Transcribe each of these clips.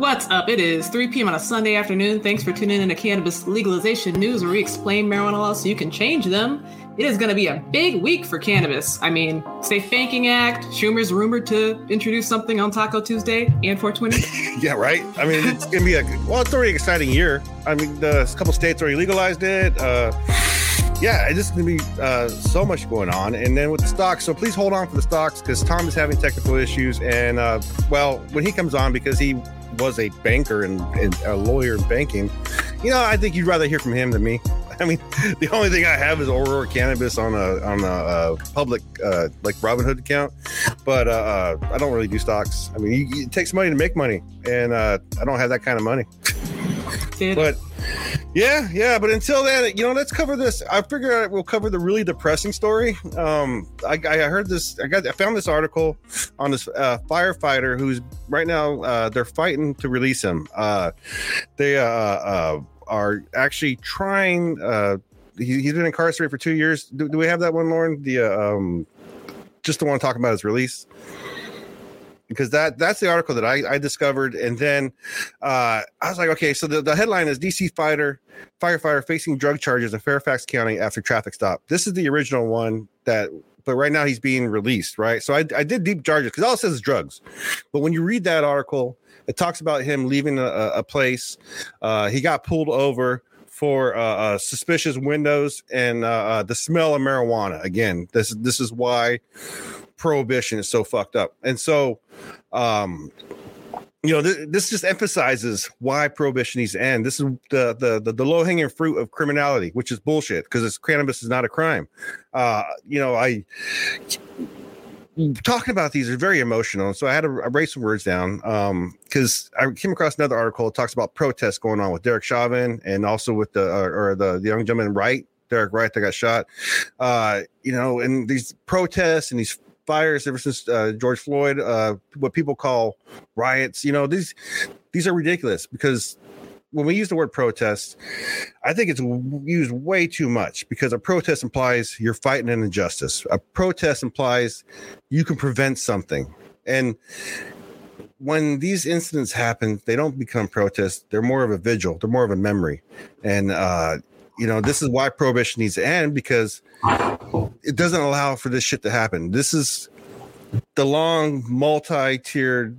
What's up? It is 3 p.m. on a Sunday afternoon. Thanks for tuning in to Cannabis Legalization News, where we explain marijuana laws so you can change them. It is going to be a big week for cannabis. I mean, Safe Banking Act, Schumer's rumored to introduce something on Taco Tuesday and 420. yeah, right. I mean, it's going to be a well, it's already an exciting year. I mean, the, a couple states already legalized it. Uh, yeah, it's just going to be uh, so much going on. And then with the stocks, so please hold on for the stocks because Tom is having technical issues. And uh, well, when he comes on, because he was a banker and, and, a lawyer in banking, you know, I think you'd rather hear from him than me. I mean, the only thing I have is Aurora Cannabis on a on a, uh, public uh, like Robinhood account, but uh, uh, I don't really do stocks. I mean, you, it takes money to make money, and uh, I don't have that kind of money. but yeah, yeah. But until then, you know, let's cover this. I figure we'll cover the really depressing story. Um, I, I heard this. I got. I found this article on this uh, firefighter who's right now. Uh, they're fighting to release him. Uh, they uh, uh, are actually trying. Uh, he, has been incarcerated for two years. Do, do we have that one, Lauren? The uh, um, just the one talking about his release because that that's the article that I, I discovered, and then uh, I was like, okay, so the, the headline is DC fighter firefighter facing drug charges in Fairfax County after traffic stop. This is the original one that, but right now he's being released, right? So I, I did deep charges because all it says is drugs, but when you read that article, it talks about him leaving a, a place. Uh, he got pulled over for uh, uh, suspicious windows and uh, uh, the smell of marijuana. Again, this this is why prohibition is so fucked up. And so, um, you know, th- this just emphasizes why prohibition needs to end. This is the the the, the low hanging fruit of criminality, which is bullshit because cannabis is not a crime. Uh, you know, I talking about these are very emotional. So I had to write some words down because um, I came across another article that talks about protests going on with Derek Chauvin and also with the uh, or the, the young gentleman Wright, Derek Wright that got shot. Uh, you know, and these protests and these fires ever since uh, George Floyd, uh, what people call riots. You know, these these are ridiculous because when we use the word protest, I think it's used way too much because a protest implies you're fighting an injustice. A protest implies you can prevent something. And when these incidents happen, they don't become protests. They're more of a vigil. They're more of a memory. And uh, you know, this is why prohibition needs to end because it doesn't allow for this shit to happen. This is the long, multi-tiered,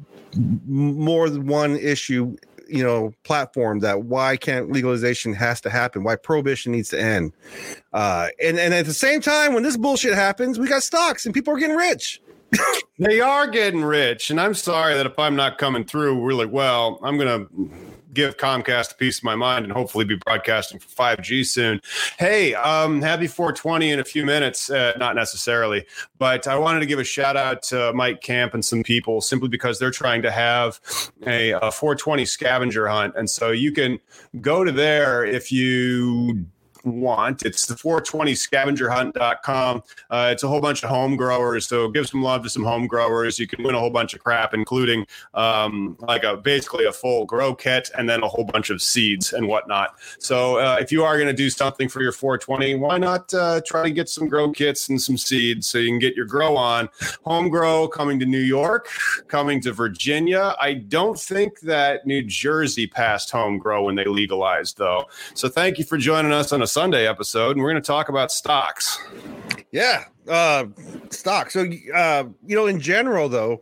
more than one issue, you know, platform that why can't legalization has to happen, why prohibition needs to end. Uh, and and at the same time, when this bullshit happens, we got stocks and people are getting rich. they are getting rich, and I'm sorry that if I'm not coming through really well, I'm gonna give Comcast a piece of my mind and hopefully be broadcasting for 5G soon. Hey, um, happy 420 in a few minutes. Uh, not necessarily, but I wanted to give a shout out to Mike Camp and some people simply because they're trying to have a, a 420 scavenger hunt. And so you can go to there if you want. It's the 420scavengerhunt.com. Uh, it's a whole bunch of home growers. So give some love to some home growers. You can win a whole bunch of crap, including um, like a basically a full grow kit and then a whole bunch of seeds and whatnot. So uh, if you are going to do something for your 420, why not uh, try to get some grow kits and some seeds so you can get your grow on? Home grow coming to New York, coming to Virginia. I don't think that New Jersey passed home grow when they legalized, though. So thank you for joining us on a Sunday episode, and we're going to talk about stocks. Yeah, uh, stock. So, uh, you know, in general, though,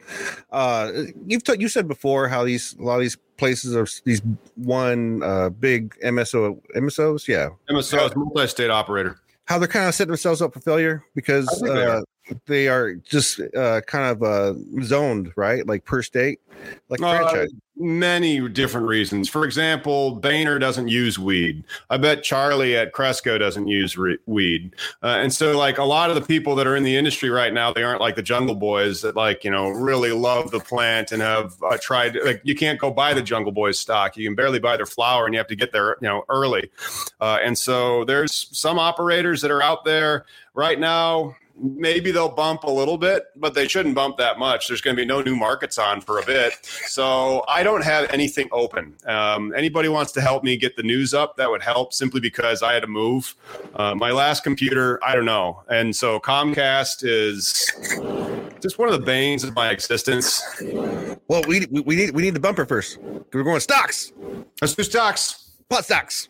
uh, you've t- you said before how these a lot of these places are these one uh, big MSO MSOs, yeah, MSOs, multi-state operator. How they're kind of setting themselves up for failure because I think they uh. They are just uh, kind of uh, zoned, right? Like per state, like Uh, franchise. many different reasons. For example, Boehner doesn't use weed. I bet Charlie at Cresco doesn't use re- weed. Uh, and so, like a lot of the people that are in the industry right now, they aren't like the Jungle Boys that like you know really love the plant and have uh, tried. Like you can't go buy the Jungle Boys stock. You can barely buy their flower, and you have to get there you know early. Uh, and so there's some operators that are out there right now. Maybe they'll bump a little bit, but they shouldn't bump that much. There's going to be no new markets on for a bit. So I don't have anything open. Um, anybody wants to help me get the news up, that would help simply because I had to move. Uh, my last computer, I don't know. And so Comcast is just one of the banes of my existence. Well, we, we we need we need the bumper first. We're going stocks, Let's do stocks. pot stocks.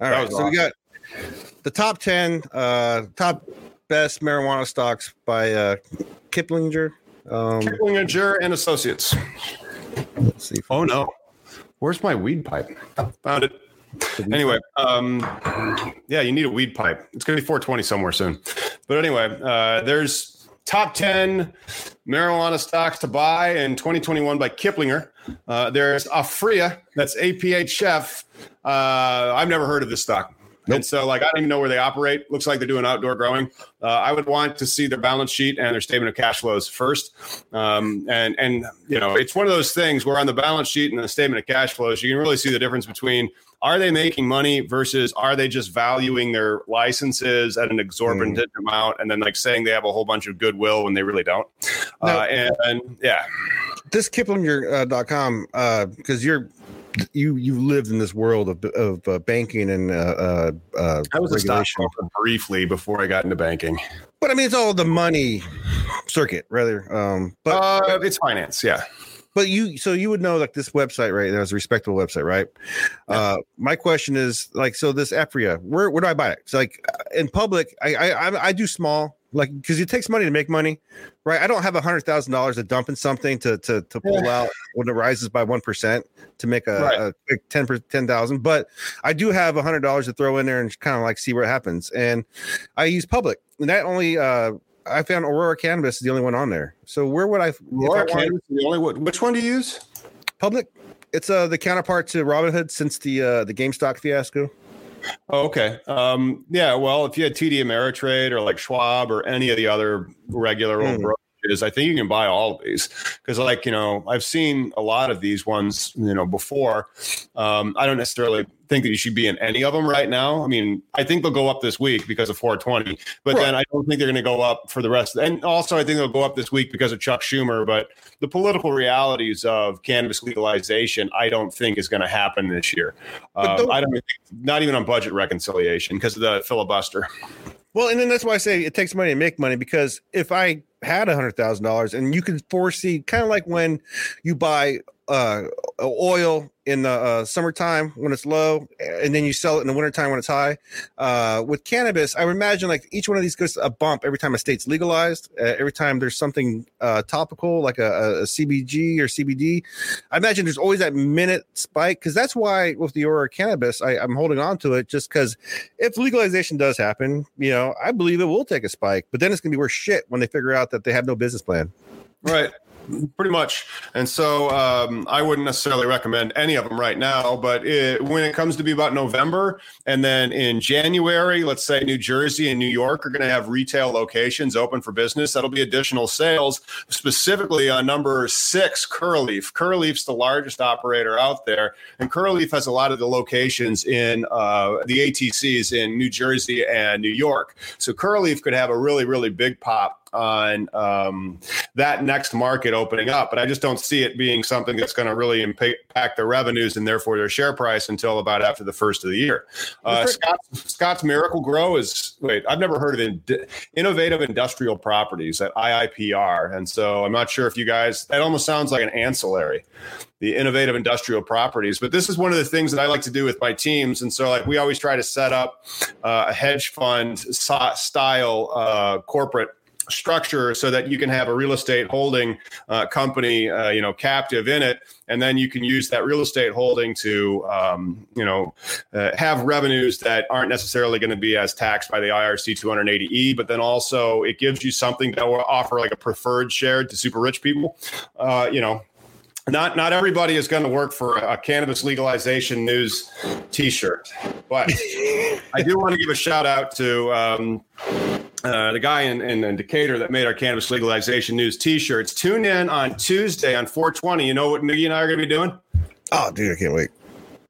All That right, was so we got the top ten, uh, top best marijuana stocks by uh, Kiplinger. Um, Kiplinger and Associates. let's see. Oh no. Where's my weed pipe? Found it. Anyway, um, yeah, you need a weed pipe. It's going to be 420 somewhere soon. But anyway, uh, there's top 10 marijuana stocks to buy in 2021 by Kiplinger. Uh, there's Aphria, that's APHF. Uh, I've never heard of this stock. And so, like, I don't even know where they operate. Looks like they're doing outdoor growing. Uh, I would want to see their balance sheet and their statement of cash flows first. Um, and and you know, it's one of those things where on the balance sheet and the statement of cash flows, you can really see the difference between are they making money versus are they just valuing their licenses at an exorbitant amount and then like saying they have a whole bunch of goodwill when they really don't. No. Uh, and, and yeah, this Kiplinger.com uh, because you're you you lived in this world of of uh, banking and uh, uh, uh, I was a stockbroker briefly before I got into banking. But I mean, it's all the money circuit, rather. Um, but Uh, it's finance, yeah. but you so you would know like this website, right? That was a respectable website, right? Uh, my question is like, so this Aphria, where where do I buy it? It's like uh, in public, I I- I do small, like because it takes money to make money, right? I don't have a hundred thousand dollars to dump in something to to to pull out when it rises by one percent to make a, Right. a quick ten per ten thousand, but I do have a hundred dollars to throw in there and kind of like see what happens. And I use public, and that only uh I found Aurora Cannabis is the only one on there. So where would I? if I Cannabis the only one. Which one do you use? public it's uh the counterpart to robinhood since the uh the GameStop fiasco Oh, okay. Um, yeah. Well, if you had TD Ameritrade or like Schwab or any of the other regular old Brokerages, I think you can buy all of these because, like, you know, I've seen a lot of these ones, you know, before. Um, I don't necessarily think that you should be in any of them right now. I mean, I think they'll go up this week because of 420, but Right. then I don't think they're going to go up for the rest. And also, I think they'll go up this week because of Chuck Schumer. But the political realities of cannabis legalization, I don't think is going to happen this year. Um, I don't think, not even on budget reconciliation because of the filibuster. well and then that's why i say it takes money to make money because if i had a hundred thousand dollars and you can foresee kind of like when you buy uh oil in the uh, summertime when it's low and then you sell it in the wintertime when it's high. Uh with cannabis i would imagine like each one of these goes a bump every time a state's legalized uh, every time there's something uh topical like a, a- cbg or cbd i imagine there's always that minute spike because that's why with the aura cannabis I, i'm holding on to it just because if legalization does happen you know i believe it will take a spike but then it's going to be worse shit when they figure out that they have no business plan. Right. Pretty much. And so um, I wouldn't necessarily recommend any of them right now. But it, when it comes to be about November, and then in January, let's say New Jersey and New York are going to have retail locations open for business. That'll be additional sales, specifically on number six, Curaleaf. Curaleaf's the largest operator out there, and Curaleaf has a lot of the locations in uh, the ATCs in New Jersey and New York. So Curaleaf could have a really, really big pop on um, that next market opening up. But I just don't see it being something that's going to really impact their revenues and therefore their share price until about after the first of the year. Uh, Scott's, Scott's Miracle-Gro is wait, I've never heard of in, innovative industrial properties at IIPR, and so I'm not sure if you guys. That almost sounds like an ancillary the innovative industrial properties. But this is one of the things that I like to do with my teams. And so, like, we always try to set up uh, a hedge fund style uh, corporate structure so that you can have a real estate holding uh, company, uh, you know, captive in it, and then you can use that real estate holding to, um, you know, uh, have revenues that aren't necessarily going to be as taxed by the IRC 280E, but then also it gives you something that will offer like a preferred share to super rich people, uh, you know. Not not everybody is going to work for a cannabis legalization news T-shirt, but I do want to give a shout out to um, uh, the guy in, in, in, Decatur that made our cannabis legalization news T-shirts. Tune in on Tuesday on 420. You know what Miggy and I are going to be doing? Oh, dude, I can't wait.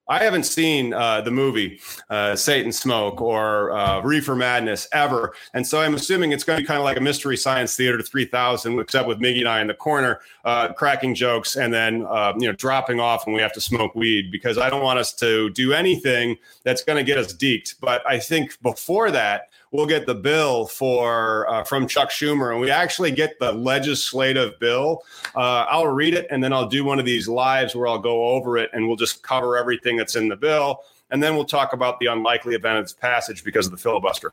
I haven't seen uh, the movie uh, Satan Smoke or uh, Reefer Madness ever, and so I'm assuming it's going to be kind of like a Mystery Science Theater 3000, except with Miggy and I in the corner, uh, cracking jokes and then uh, you know dropping off when we have to smoke weed because I don't want us to do anything that's going to get us deked. But I think before that, we'll get the bill for uh, from Chuck Schumer, and we actually get the legislative bill. Uh, I'll read it, and then I'll do one of these lives where I'll go over it, and we'll just cover everything that's in the bill, and then we'll talk about the unlikely event of its passage because of the filibuster.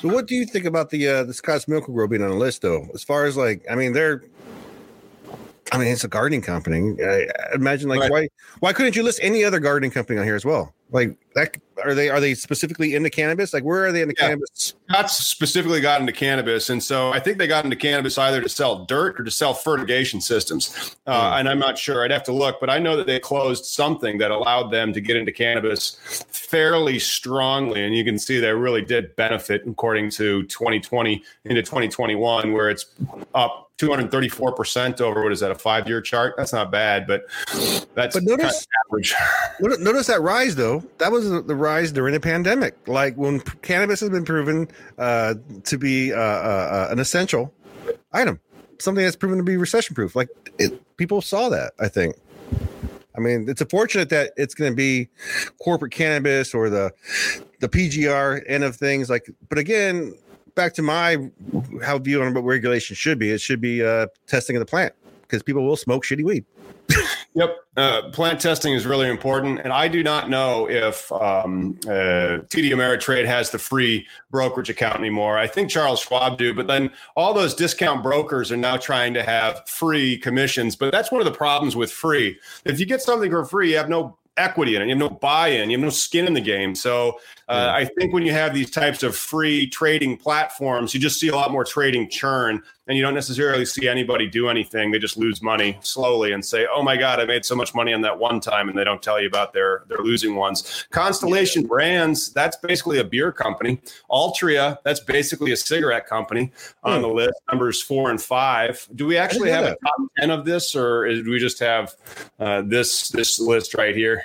So, what do you think about the uh, the Scott's Miracle-Gro being on the list, though? As far as like, I mean, they're I mean, it's a gardening company. I imagine, like, right. why why couldn't you list any other gardening company on here as well? Like, that are they are they specifically into cannabis? Like, where are they into yeah. cannabis? Scott's specifically got into cannabis, and so I think they got into cannabis either to sell dirt or to sell fertigation systems. Uh, mm. And I'm not sure; I'd have to look, but I know that they closed something that allowed them to get into cannabis fairly strongly, and you can see they really did benefit according to 2020 into 2021, where it's up 234% over what is that a five year chart that's not bad but that's but notice average notice that rise though that was the rise during the pandemic like when cannabis has been proven uh, to be uh, uh, uh, an essential item something that's proven to be recession proof like it, people saw that i think I mean, it's unfortunate that it's going to be corporate cannabis or the the PGR end of things. Like, but again, back to my how view on what regulation should be. It should be uh, testing of the plant because people will smoke shitty weed. yep, uh, plant testing is really important, and I do not know if um, uh, TD Ameritrade has the free brokerage account anymore. I think Charles Schwab do, but then all those discount brokers are now trying to have free commissions. But that's one of the problems with free. If you get something for free, you have no equity in it. You have no buy-in. You have no skin in the game. So uh, I think when you have these types of free trading platforms, you just see a lot more trading churn, and you don't necessarily see anybody do anything. They just lose money slowly and say, "Oh my God, I made so much money on that one time," and they don't tell you about their their losing ones. Constellation yeah. Brands, that's basically a beer company. Altria, that's basically a cigarette company on hmm. the list. Numbers four and five. Do we actually have that. a top ten of this, or do we just have uh, this this list right here?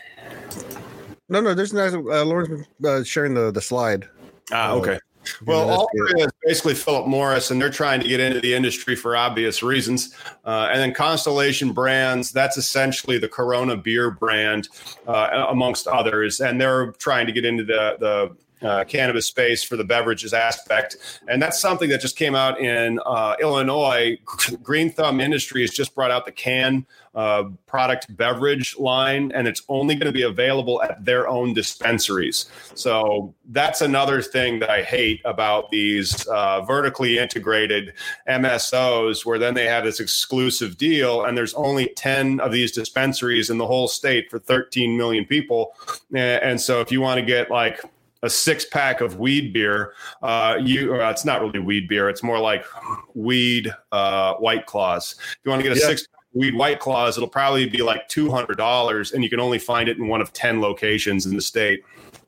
No, no, there's not. Uh, Lauren's uh, sharing the the slide. Ah, okay. Well, Altria is basically Philip Morris, and they're trying to get into the industry for obvious reasons. Uh, and then Constellation Brands, that's essentially the Corona beer brand, uh, amongst others, and they're trying to get into the the uh, cannabis space for the beverages aspect. And that's something that just came out in uh, Illinois. Green Thumb Industries just brought out the can uh, product beverage line, and it's only going to be available at their own dispensaries. So that's another thing that I hate about these uh, vertically integrated MSOs, where then they have this exclusive deal, and there's only 10 of these dispensaries in the whole state for 13 million people. And so if you want to get like a six pack of weed beer, uh, you uh, it's not really weed beer. It's more like weed uh, white claws. If you want to get a Yeah. six weed white claws, it'll probably be like two hundred dollars, and you can only find it in one of ten locations in the state.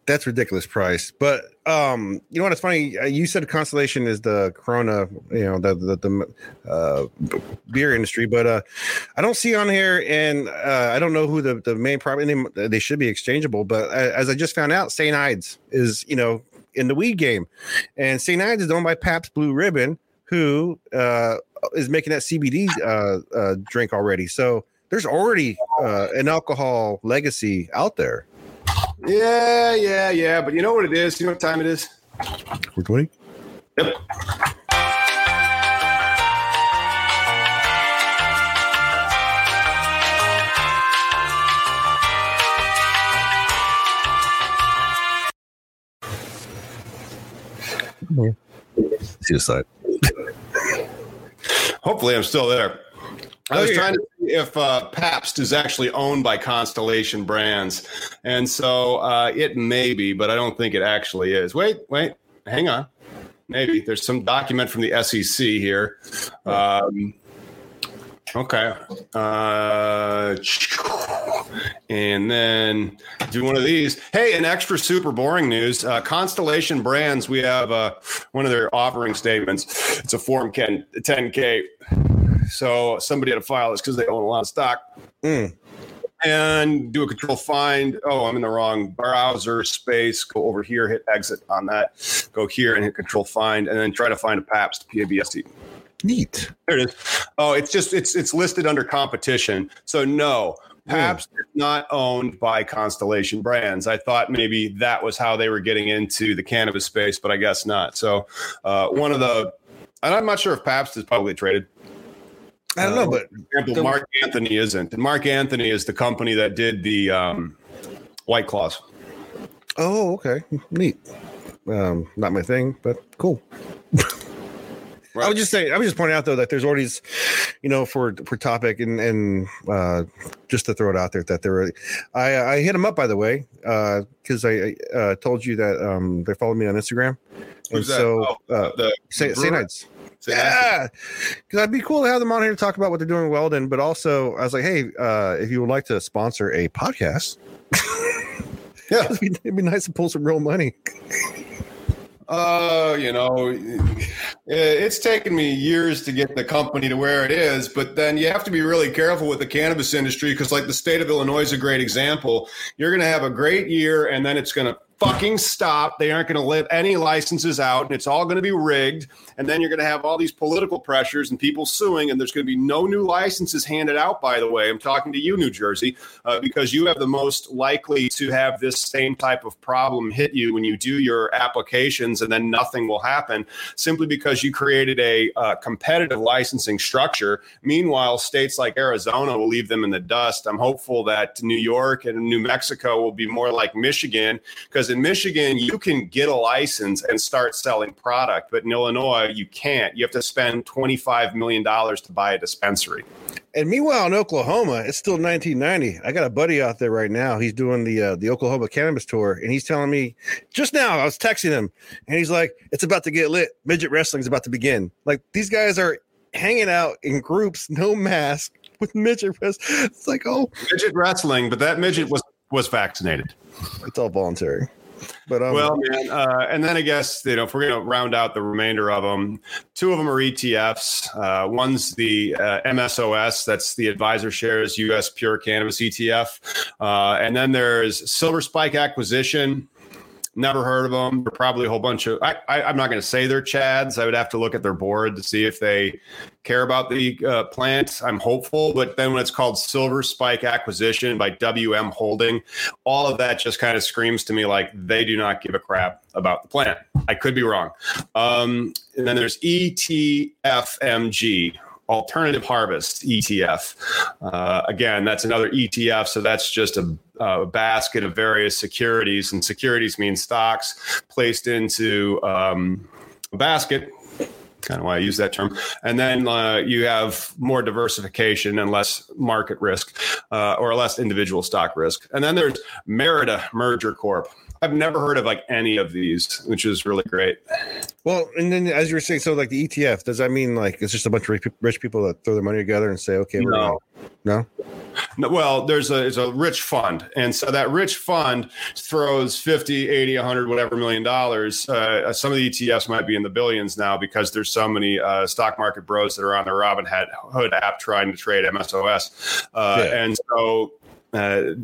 That's ridiculous price. But um, you know what? It's funny. Uh, You said Constellation is the Corona, you know, the the, the uh, beer industry, but uh, I don't see on here, and uh, I don't know who the the main property. They should be exchangeable, but uh, as I just found out, St. Ides is you know in the weed game, and St. Ides is owned by Pabst Blue Ribbon, who uh, is making that CBD uh, uh, drink already. So there's already uh, an alcohol legacy out there. Yeah, yeah, yeah. But you know what it is? You know what time it is? 420. Yep. See the side. Hopefully, I'm still there. I Oh, was trying to see if uh, Pabst is actually owned by Constellation Brands, and so uh, it may be, but I don't think it actually is. Wait, wait, hang on. Maybe there's some document from the SEC here. Um, okay, uh, and then do one of these. Hey, an extra super boring news. Uh, Constellation Brands, we have uh, one of their offering statements. It's a Form 10, 10K. So somebody had to file this because they own a lot of stock Mm. and do a control find. Oh, I'm in the wrong browser space. Go over here, hit exit on that. Go here and hit control find, and then try to find a PAPST, P-A-B-S-T. Neat. There it is. Oh, it's just it's it's listed under competition. So no, Pabst is not owned by Constellation Brands. I thought maybe that was how they were getting into the cannabis space, but I guess not. So uh, one of the, and I'm not sure if Pabst is publicly traded. I don't know, but example, the- Mark Anthony isn't, and Mark Anthony is the company that did the um, White Claws. oh, okay, neat. Um, not my thing, but cool. I would just say, I was just pointing out though that there's already, you know, for for topic and and uh, just to throw it out there that there were, I I hit him up by the way because I I, uh, told you that um they followed me on Instagram, and Who's that? so Oh, uh, the say say brewer? Nights. Yeah, because I'd be cool to have them on here to talk about what they're doing in Weldon. But also, I was like, hey, uh, if you would like to sponsor a podcast, Yeah. it'd, be, it'd be nice to pull some real money. Uh, you know, it's taken me years to get the company to where it is, but then you have to be really careful with the cannabis industry because, like, the state of Illinois is a great example. You're going to have a great year, and then it's going to fucking stop. They aren't going to let any licenses out, and it's all going to be rigged. And then you're going to have all these political pressures and people suing, and there's going to be no new licenses handed out. By the way, I'm talking to you, New Jersey, uh, because you have the most likely to have this same type of problem hit you when you do your applications, and then nothing will happen simply because you created a uh, competitive licensing structure. Meanwhile, states like Arizona will leave them in the dust. I'm hopeful that New York and New Mexico will be more like Michigan, because in Michigan, you can get a license and start selling product, but in Illinois, you can't. You have to spend $25 million to buy a dispensary. And meanwhile, in Oklahoma, it's still 1990. I got a buddy out there right now. He's doing the uh, the Oklahoma cannabis tour, and he's telling me just now. I was texting him, and he's like, "It's about to get lit. Midget wrestling's about to begin. Like these guys are hanging out in groups, no mask, with midget wrestling. It's like, oh, Midget wrestling, but that midget was was vaccinated. it's all voluntary. But um, Well, man, uh, and then I guess you know if we're going to round out the remainder of them, two of them are ETFs. Uh, one's the uh, MSOS, that's the Advisor Shares U.S. Pure Cannabis ETF, uh, and then there's Silver Spike Acquisition. Never heard of them. They're probably a whole bunch of. I, I, I'm not going to say they're Chads. I would have to look at their board to see if they care about the uh, plant. I'm hopeful, but then when it's called Silver Spike Acquisition by WM Holding, all of that just kind of screams to me like they do not give a crap about the plant. I could be wrong. Um, and then there's ETFMG. Alternative Harvest ETF. Uh, again, that's another ETF. So that's just a, a basket of various securities, and securities means stocks placed into um, a basket kind of why I use that term. And then uh, you have more diversification and less market risk uh, or less individual stock risk. And then there's Merida Merger Corp. I've never heard of like any of these, which is really great. Well, and then as you were saying, so like the ETF, does that mean like it's just a bunch of rich people that throw their money together and say, okay, we're no. no? no? Well, there's a it's a rich fund, and so that rich fund throws 50, 80, 100, whatever million dollars. Uh, some of the ETFs might be in the billions now because there's so many uh, stock market bros that are on the Robinhood app trying to trade MSOS, uh, yeah. and so uh,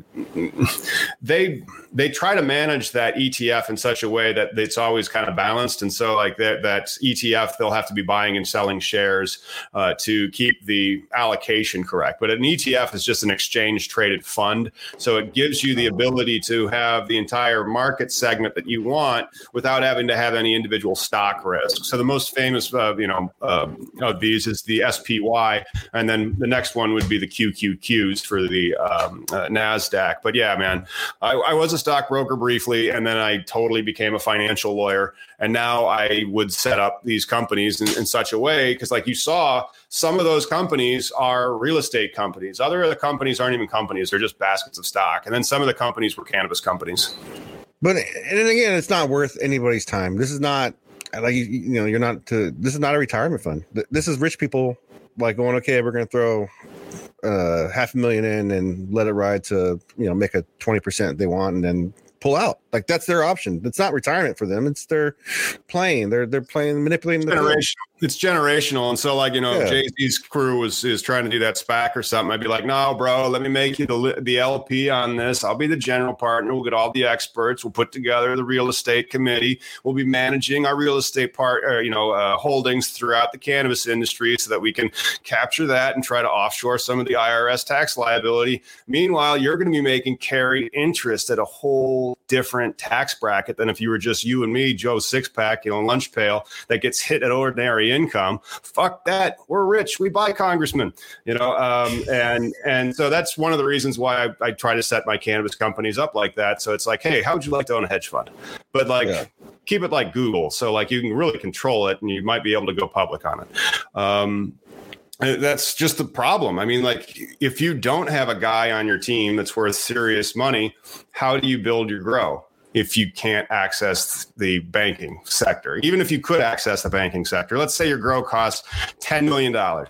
they they try to manage that ETF in such a way that it's always kind of balanced, and so like that that ETF they'll have to be buying and selling shares uh, to keep the allocation correct. But an ETF is just an exchange traded fund, so it gives you the ability to have the entire market segment that you want without having to have any individual stock risk. So the most famous uh, you know uh, of these is the SPY, and then the next one would be the QQQs for the um, uh, Nasdaq. But yeah, man, I, I, was a stockbroker briefly, and then I totally became a financial lawyer. And now I would set up these companies in, in such a way because, like you saw, some of those companies are real estate companies. Other of the companies aren't even companies; they're just baskets of stock. And then some of the companies were cannabis companies. But and again, it's not worth anybody's time. This is not like you, you know you're not to. This is not a retirement fund. This is rich people like going okay we're going to throw uh, half a million in and let it ride to you know make a 20% they want and then pull out. Like that's their option. It's not retirement for them. It's their playing. They're they're playing manipulating the. It's generational. And so like, you know, yeah. Jay-Z's crew was is trying to do that SPAC or something. I'd be like, no, bro, let me make you the the LP on this. I'll be the general partner. We'll get all the experts. We'll put together the real estate committee. We'll be managing our real estate part, or, uh, you know, uh, holdings throughout the cannabis industry so that we can capture that and try to offshore some of the IRS tax liability. Meanwhile, you're going to be making carry interest at a whole different tax bracket than if you were just you and me, Joe Sixpack, you know, lunch pail that gets hit at ordinary income. Fuck that. We're rich. We buy congressmen, you know, um, and and so that's one of the reasons why I, I, try to set my cannabis companies up like that. So it's like, hey, how would you like to own a hedge fund? But like. Yeah. Keep it like Google, so like you can really control it, and you might be able to go public on it. Um, that's just the problem. I mean, like, if you don't have a guy on your team that's worth serious money, how do you build your grow? If you can't access the banking sector. Even if you could access the banking sector, let's say your grow costs $10 million uh,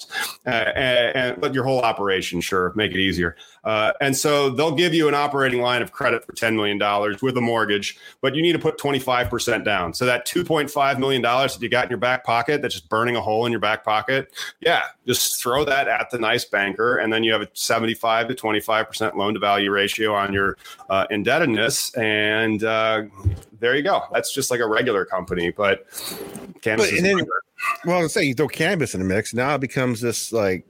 and, and, let your whole operation, sure, make it easier. Uh, and so they'll give you an operating line of credit for $10 million with a mortgage, but you need to put 25% down. So that $2.5 million that you got in your back pocket that's just burning a hole in your back pocket, yeah, just throw that at the nice banker. And then you have a 75 to 25% loan to value ratio on your uh, indebtedness. And uh, there you go. That's just like a regular company, but cannabis. But, then, well, let's say you throw cannabis in the mix. Now it becomes this like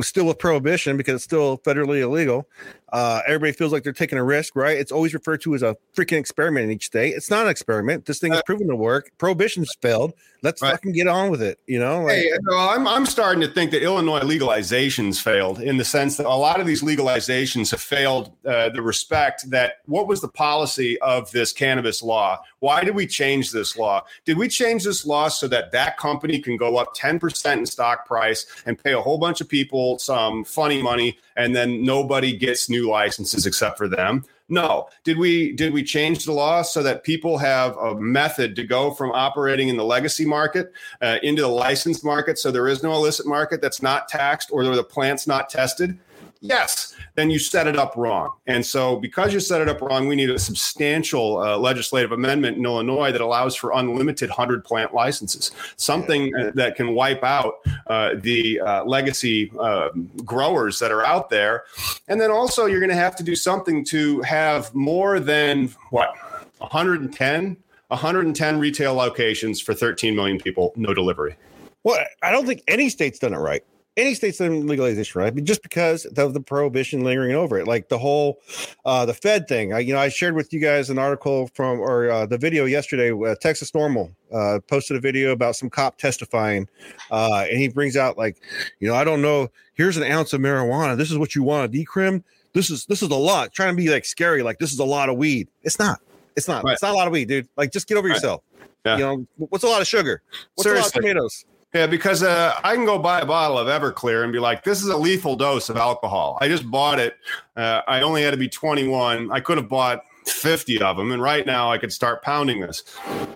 still with prohibition because it's still federally illegal. Uh, everybody feels like they're taking a risk, right? It's always referred to as a freaking experiment in each state. It's not an experiment. This thing is proven to work. Prohibition's failed. Let's right. fucking get on with it. You know, like, hey, I'm I'm starting to think that Illinois legalizations failed in the sense that a lot of these legalizations have failed uh, the respect that what was the policy of this cannabis law? Why did we change this law? Did we change this law so that that company can go up 10% in stock price and pay a whole bunch of people some funny money and then nobody gets new licenses except for them? No. Did we did we change the law so that people have a method to go from operating in the legacy market uh, into the licensed market so there is no illicit market that's not taxed or the plant's not tested? Yes, then you set it up wrong. And so, because you set it up wrong, we need a substantial uh, legislative amendment in Illinois that allows for unlimited 100 plant licenses, something uh, that can wipe out uh, the uh, legacy um, growers that are out there. And then also, you're going to have to do something to have more than what, 110? 110 retail locations for 13 million people, no delivery. Well, I don't think any state's done it right any state's legalization, right? But just because of the prohibition lingering over it, like the whole uh, the Fed thing. I, you know, I shared with you guys an article from or uh, the video yesterday. Uh, Texas NORML uh, posted a video about some cop testifying, uh, and he brings out like, you know, I don't know. Here's an ounce of marijuana. This is what you want to decrim. This is this is a lot. Trying to be like scary, like this is a lot of weed. It's not. It's not. Right. It's not a lot of weed, dude. Like, just get over Right. yourself. Yeah. You know, what's a lot of sugar? What's a lot of tomatoes? Yeah, because uh, I can go buy a bottle of Everclear and be like, "This is a lethal dose of alcohol." I just bought it. Uh, I only had to be 21. I could have bought 50 of them, and right now I could start pounding this.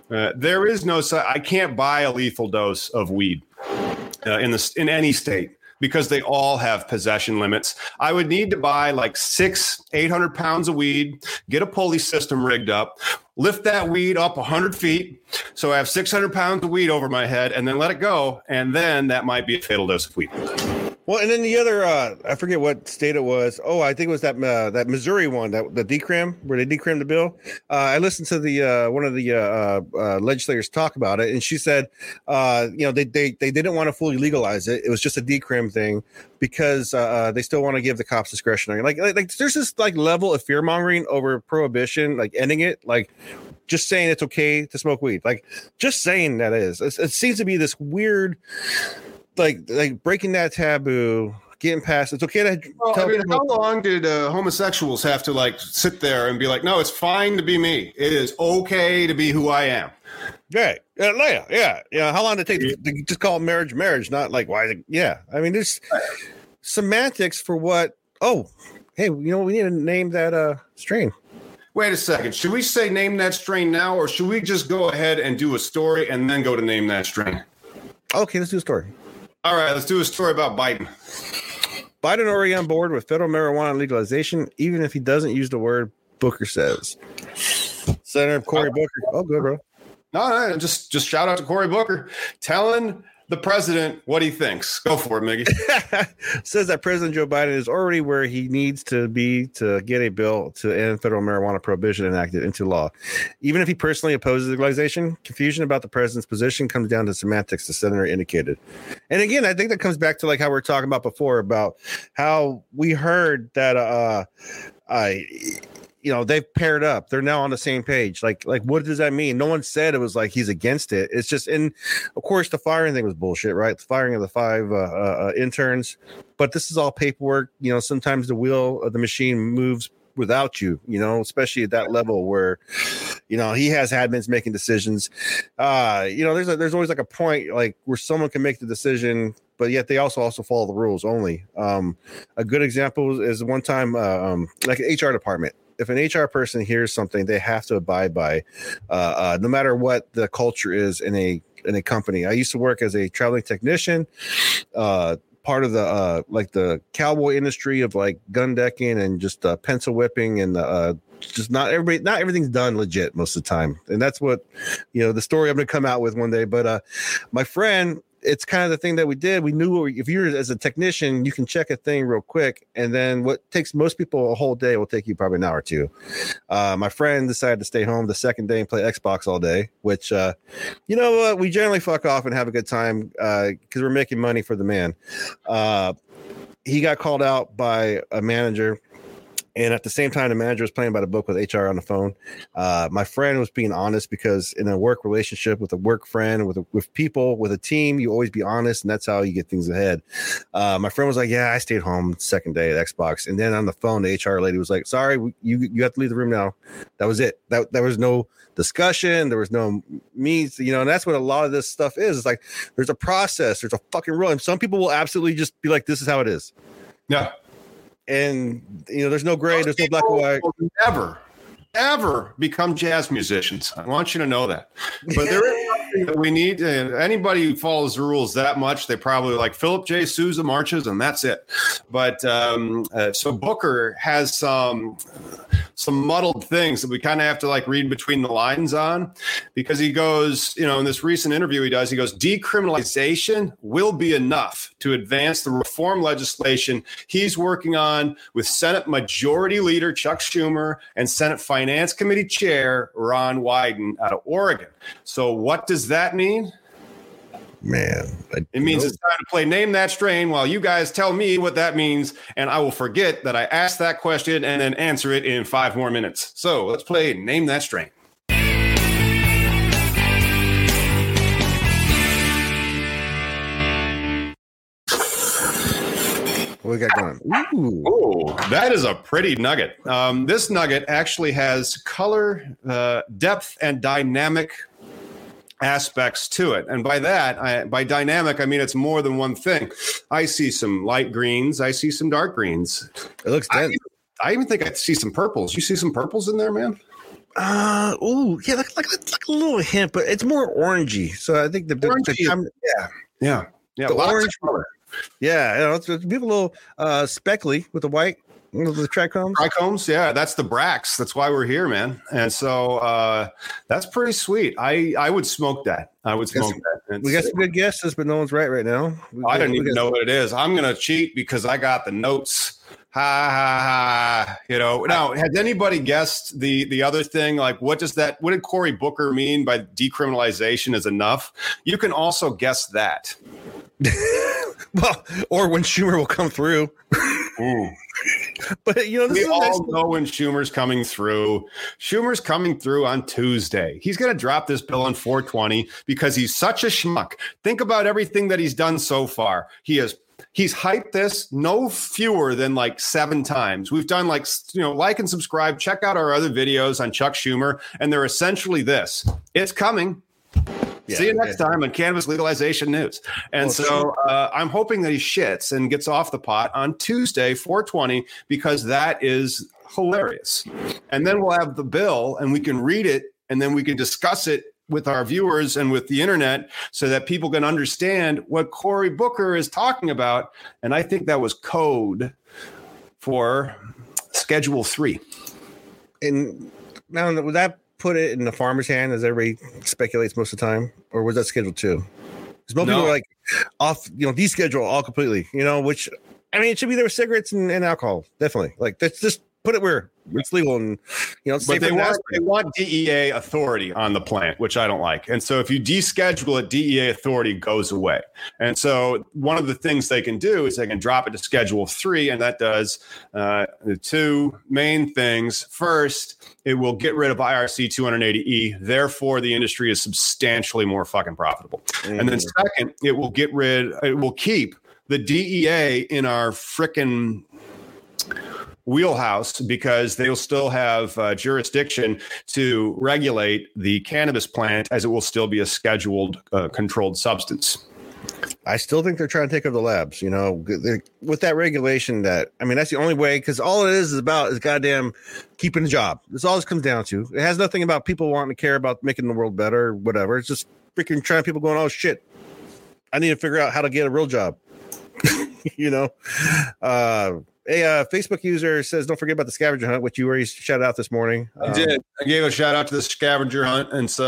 Uh, there is no. I can't buy a lethal dose of weed uh, in the in any state because they all have possession limits. I would need to buy like six, 800 pounds of weed, get a pulley system rigged up, lift that weed up 100 feet. So I have 600 pounds of weed over my head and then let it go. And then that might be a fatal dose of weed. Well, and then the other, uh, I forget what state it was. Oh, I think it was that uh, that Missouri one, that the decrim where they decrimmed the bill. Uh, I listened to the uh, one of the uh, uh, legislators talk about it, and she said, you know, they, they they didn't want to fully legalize it. It was just a decrim thing because they still want to give the cops discretionary. Like, like, like there's this like level of fear mongering over prohibition, like ending it, like just saying it's okay to smoke weed. Like just saying that is. It's, it seems to be this weird, like like breaking that taboo, getting past. It's okay to Well, I mean, people- how long did uh, homosexuals have to like sit there and be like, no, it's fine to be me. It is okay to be who I am. Right. Yeah, yeah, yeah. Yeah. How long did it take to, to just call marriage marriage? Not like why? Yeah. I mean, there's semantics for what. Oh, hey, you know, we need to name that uh strain. Wait a second. Should we say name that strain now, or should we just go ahead and do a story and then go to name that strain? Okay, let's do a story. All right, let's do a story about Biden. Biden already on board with federal marijuana legalization, even if he doesn't use the word Booker says. Senator Cory uh, Booker. Oh, good, bro. No, no, just just shout out to Cory Booker telling the president what he thinks. Go for it, Miggy. says that President Joe Biden is already where he needs to be to get a bill to end federal marijuana prohibition enacted into law. Even if he personally opposes legalization, confusion about the president's position comes down to semantics, the senator indicated. And again, I think that comes back to like how we are talking about before about how we heard that uh I you know they've paired up. They're now on the same page. Like like what does that mean? No one said it was like he's against it. It's just and of course the firing thing was bullshit right? The firing of the five uh, uh, uh, interns. But this is all paperwork. You know sometimes the wheel of the machine moves without you you know especially at that level where you know he has admins making decisions. Uh you know there's a, there's always like a point like where someone can make the decision but yet they also also follow the rules only. Um a good example is one time uh, um like an hr department if an hr person hears something they have to abide by uh, uh no matter what the culture is in a in a company. I used to work as a traveling technician uh part of the uh like the cowboy industry of like gun decking and just uh pencil whipping and uh just not everybody not everything's done legit most of the time. And that's what you know the story i'm gonna come out with one day. But uh my friend it's kind of the thing that we did. We knew if you're as a technician you can check a thing real quick and then what takes most people a whole day will take you probably an hour or two. Uh my friend decided to stay home the second day and play xbox all day which uh you know what? We generally fuck off and have a good time uh because we're making money for the man. Uh he got called out by a manager and at the same time the manager was playing by the book with hr on the phone. Uh, my friend was being honest because in a work relationship with a work friend with with people with a team you always be honest and that's how you get things ahead. Uh, my friend was like yeah i stayed home second day at xbox. And then on the phone the hr lady was like sorry you you have to leave the room now. That was it. That there was no discussion. There was no means you know and that's what a lot of this stuff is. It's like there's a process. There's a fucking rule. And some people will absolutely just be like this is how it is. Yeah. And you know there's no gray there's no black and white. Never, ever become jazz musicians. I want you to know that. But there is something that we need. Uh, anybody who follows the rules that much, they probably like Philip J. Sousa marches, and that's it. But um, uh, so Booker has some some muddled things that we kind of have to like read between the lines on because he goes, you know, in this recent interview he does, he goes, decriminalization will be enough to advance the reform legislation he's working on with Senate Majority Leader Chuck Schumer and Senate Finance Committee Chair Ron Wyden out of Oregon. So, what does that mean? man I- It means it's time to play Name That Strain while you guys tell me what that means, and I will forget that I asked that question and then answer it in five more minutes. So, let's play Name That Strain. What we got going? Ooh. Oh, that is a pretty nugget. Um, this nugget actually has color, uh, depth, and dynamic aspects to it. And by that, I, by dynamic, I mean it's more than one thing. I see some light greens. I see some dark greens. It looks dense. I even think I see some purples. You see some purples in there, man? Uh, ooh, yeah, like, like, like a little hint, but it's more orangey. So I think the, the, the Orangey. time- yeah, Yeah. Yeah. The orange- color. Yeah, you know, it's, it's a little uh speckly with the white, the trichomes. Trichomes, yeah, that's the bracts. That's why we're here, man. And so uh, that's pretty sweet. I I would smoke that. I would Guess- smoke that. We got some good guesses, but no one's right right now. We I don't even got- know what it is. I'm gonna cheat because I got the notes. Ha ha ha! You know. Now, has anybody guessed the the other thing? Like, what does that? What did Cory Booker mean by decriminalization is enough? You can also guess that. Well, or when Schumer will come through. But you know, this We is a nice- all know when Schumer's coming through. Schumer's coming through on Tuesday. He's going to drop this bill on 420 because he's such a schmuck. Think about everything that he's done so far. He has he's hyped this no fewer than like seven times. We've done like you know, like and subscribe. Check out our other videos on Chuck Schumer, and they're essentially this: it's coming. Yeah, See you next time on Cannabis Legalization News. And Well, so uh, I'm hoping that he shits and gets off the pot on Tuesday, 420, because that is hilarious. And then we'll have the bill and we can read it and then we can discuss it with our viewers and with the internet so that people can understand what Cory Booker is talking about. And I think that was code for Schedule 3. And now would that put it in the farmer's hand as everybody speculates most of the time, or was that scheduled too? Because most people are like off, you know, deschedule all completely. You know, which I mean, it should be there with cigarettes and, and alcohol, definitely. Like that's just put it where it's legal and you know, But they want, they want DEA authority on the plant, which I don't like. And so if you deschedule it, DEA authority goes away. And so one of the things they can do is they can drop it to Schedule Three, and that does uh, the two main things. First, it will get rid of IRC 280E. Therefore, the industry is substantially more fucking profitable. And then Mm-hmm. second, it will get rid, it will keep the DEA in our frickin' wheelhouse because they'll still have uh, jurisdiction to regulate the cannabis plant as it will still be a scheduled uh, controlled substance. I still think they're trying to take over the labs. You know, with that regulation. That I mean, that's the only way. Because all it is is about is goddamn keeping a job. That's all this comes down to. It has nothing about people wanting to care about making the world better, or whatever. It's just freaking trying people going, oh shit, I need to figure out how to get a real job. you know, uh, a uh, Facebook user says, don't forget about the scavenger hunt, which you already shouted out this morning. I Um, did. I gave a shout out to the scavenger hunt. And so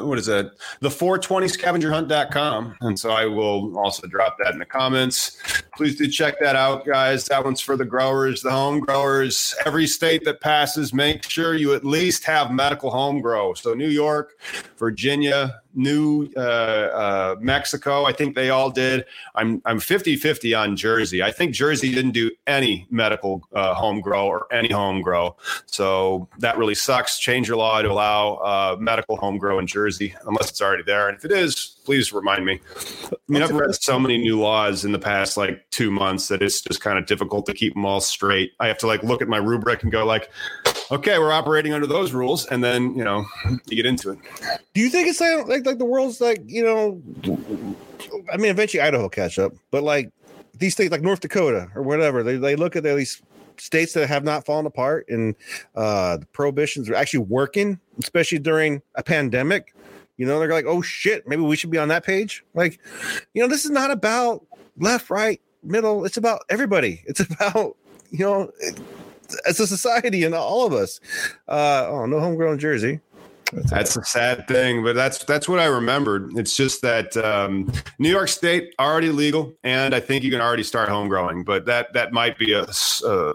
uh, what is it? The 420scavengerhunt.com. And so I will also drop that in the comments. Please do check that out, guys. That one's for the growers, the home growers. Every state that passes, make sure you at least have medical home grow. So New York, Virginia, New uh, uh, Mexico, I think they all did. I'm I'm 50 50 on Jersey. I think Jersey didn't do any medical uh, home grow or any home grow. So that really sucks. Change your law to allow uh, medical home grow in Jersey, unless it's already there. And if it is, please remind me. I mean, I've read so many new laws in the past like two months that it's just kind of difficult to keep them all straight. I have to like look at my rubric and go like, okay, we're operating under those rules, and then you know you get into it. Do you think it's like, like like the world's like you know? I mean, eventually Idaho catch up, but like these states, like North Dakota or whatever, they they look at these states that have not fallen apart and uh the prohibitions are actually working, especially during a pandemic. You know, they're like, oh shit, maybe we should be on that page. Like, you know, this is not about left, right, middle. It's about everybody. It's about you know. As a society and all of us, uh, oh no, homegrown Jersey. That's a sad thing, but that's that's what I remembered. It's just that um, New York State already legal, and I think you can already start home growing. But that that might be a uh,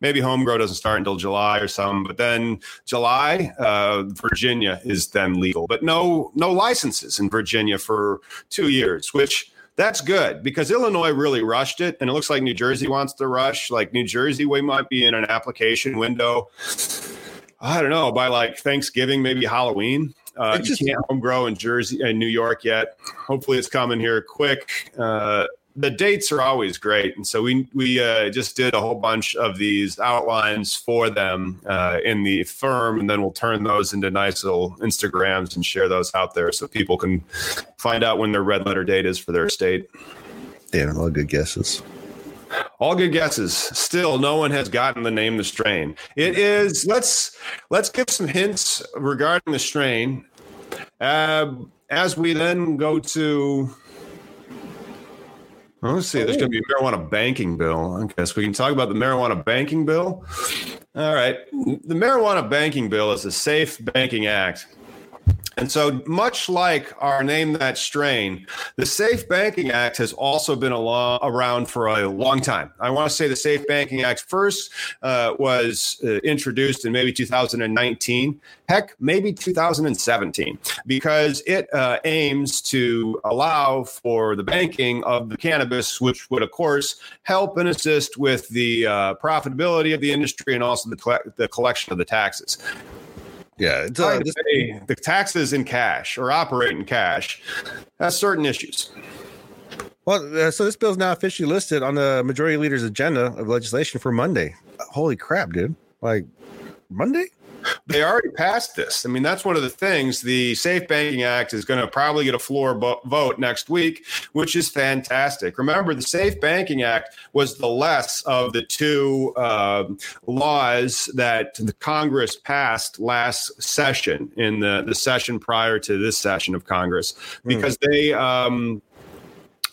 maybe home grow doesn't start until July or something. But then July, uh, Virginia is then legal, but no no licenses in Virginia for two years, which that's good because Illinois really rushed it, and it looks like New Jersey wants to rush. Like New Jersey, we might be in an application window. I don't know by like Thanksgiving, maybe Halloween. Uh, just- you can't home grow in Jersey and New York yet. Hopefully, it's coming here quick. Uh, the dates are always great, and so we we uh, just did a whole bunch of these outlines for them uh, in the firm, and then we'll turn those into nice little Instagrams and share those out there so people can find out when their red letter date is for their state. Damn, all good guesses. All good guesses. Still, no one has gotten the name the strain. It is. Let's let's give some hints regarding the strain. Uh, as we then go to Let's see. There's going to be a marijuana banking bill. i guess we can talk about the marijuana banking bill. All right. The marijuana banking bill is a safe banking act and so, much like our Name That Strain, the Safe Banking Act has also been lo- around for a long time. I want to say the Safe Banking Act first uh, was uh, introduced in maybe 2019, heck, maybe 2017, because it uh, aims to allow for the banking of the cannabis, which would, of course, help and assist with the uh, profitability of the industry and also the, the collection of the taxes. Yeah, it's, uh, this, the taxes in cash or operate in cash has certain issues. Well, uh, so this bill is now officially listed on the majority leader's agenda of legislation for Monday. Holy crap, dude! Like Monday? They already passed this. I mean, that's one of the things. The Safe Banking Act is going to probably get a floor bo- vote next week, which is fantastic. Remember, the Safe Banking Act was the less of the two uh, laws that the Congress passed last session in the, the session prior to this session of Congress hmm. because mm. they. Um,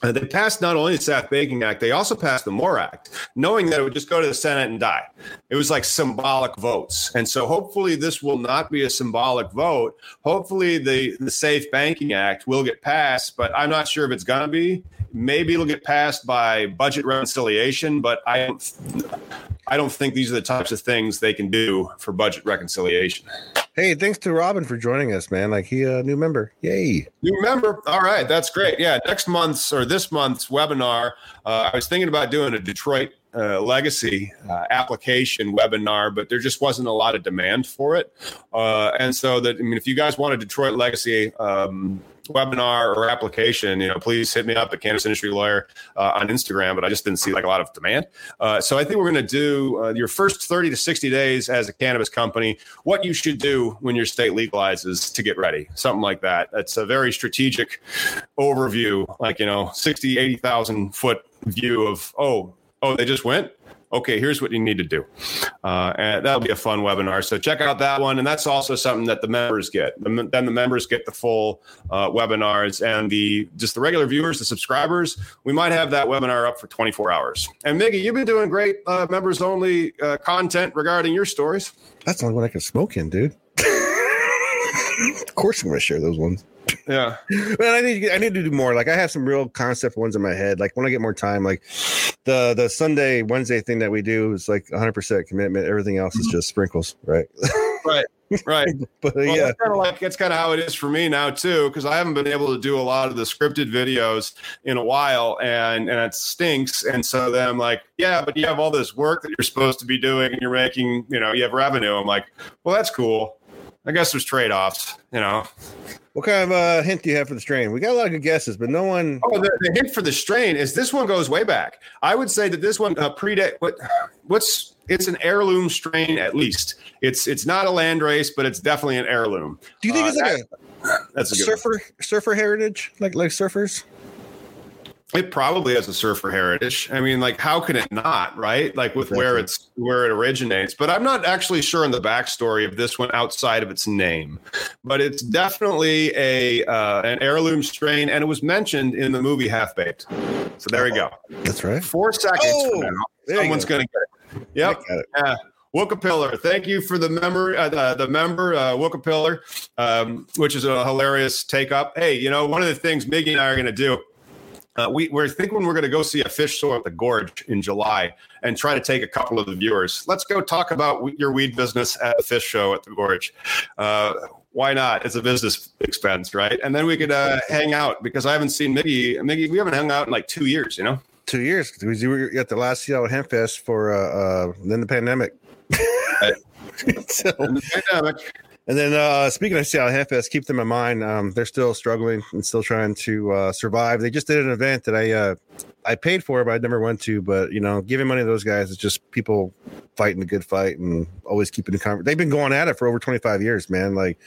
uh, they passed not only the Safe Banking Act, they also passed the MORE Act, knowing that it would just go to the Senate and die. It was like symbolic votes. And so hopefully this will not be a symbolic vote. Hopefully the, the Safe Banking Act will get passed, but I'm not sure if it's going to be. Maybe it'll get passed by budget reconciliation, but I don't, I don't think these are the types of things they can do for budget reconciliation. Hey, thanks to Robin for joining us, man. Like he a uh, new member. Yay. New member. All right, that's great. Yeah, next month's or this month's webinar, uh, I was thinking about doing a Detroit uh, legacy uh, application webinar, but there just wasn't a lot of demand for it. Uh, and so that I mean, if you guys want a Detroit legacy um, webinar or application, you know, please hit me up at Cannabis Industry Lawyer uh, on Instagram. But I just didn't see like a lot of demand. Uh, so I think we're going to do uh, your first 30 to 60 days as a cannabis company, what you should do when your state legalizes to get ready, something like that. It's a very strategic overview, like, you know, 60, 80,000 foot view of, oh, oh, they just went okay, here's what you need to do. Uh, and that'll be a fun webinar. So check out that one. And that's also something that the members get. then the members get the full uh, webinars and the just the regular viewers, the subscribers. We might have that webinar up for 24 hours. And Miggy, you've been doing great uh, members only uh, content regarding your stories. That's the only one I can smoke in, dude. of course, I'm going to share those ones. Yeah, but I need I need to do more. Like I have some real concept ones in my head. Like when I get more time, like the the Sunday Wednesday thing that we do is like 100 percent commitment. Everything else is mm-hmm. just sprinkles, right? right. Right. but well, yeah, kind of like that's kind of how it is for me now too, because I haven't been able to do a lot of the scripted videos in a while, and and it stinks. And so then I'm like, yeah, but you have all this work that you're supposed to be doing, and you're making, you know, you have revenue. I'm like, well, that's cool. I guess there's trade offs, you know. What kind of uh, hint do you have for the strain? We got a lot of good guesses, but no one. Oh, the, the hint for the strain is this one goes way back. I would say that this one uh, predate what what's it's an heirloom strain at least. It's it's not a landrace, but it's definitely an heirloom. Do you think uh, it's like that, a that's a surfer one. surfer heritage, like like surfers? It probably has a surfer heritage. I mean, like, how can it not, right? Like with where it's where it originates. But I'm not actually sure in the backstory of this one outside of its name. But it's definitely a uh, an heirloom strain, and it was mentioned in the movie Half Baked. So there we go. That's right. Four seconds oh, from now, someone's going to get it. Yep. It. Yeah. Wooka Pillar, thank you for the member, uh, the, the, member uh, Wooka Pillar, um, which is a hilarious take up. Hey, you know, one of the things Miggy and I are going to do uh, we, we're thinking we're going to go see a Phish show at the Gorge in July and try to take a couple of the viewers. Let's go talk about your weed business at the Phish show at the Gorge. Uh, why not? It's a business expense, right? And then we could uh, hang out because I haven't seen Miggy. Miggy, we haven't hung out in like two years, you know? Two years. We were at the last Seattle Hemp Fest for uh, uh, then the pandemic. so, the pandemic. And then uh, speaking of Seattle Hempfest, keep them in mind. Um, they're still struggling and still trying to uh, survive. They just did an event that I uh, I paid for it, but I never went to. But you know, giving money to those guys is just people fighting a good fight and always keeping the conversation. They've been going at it for over 25 years, man. Like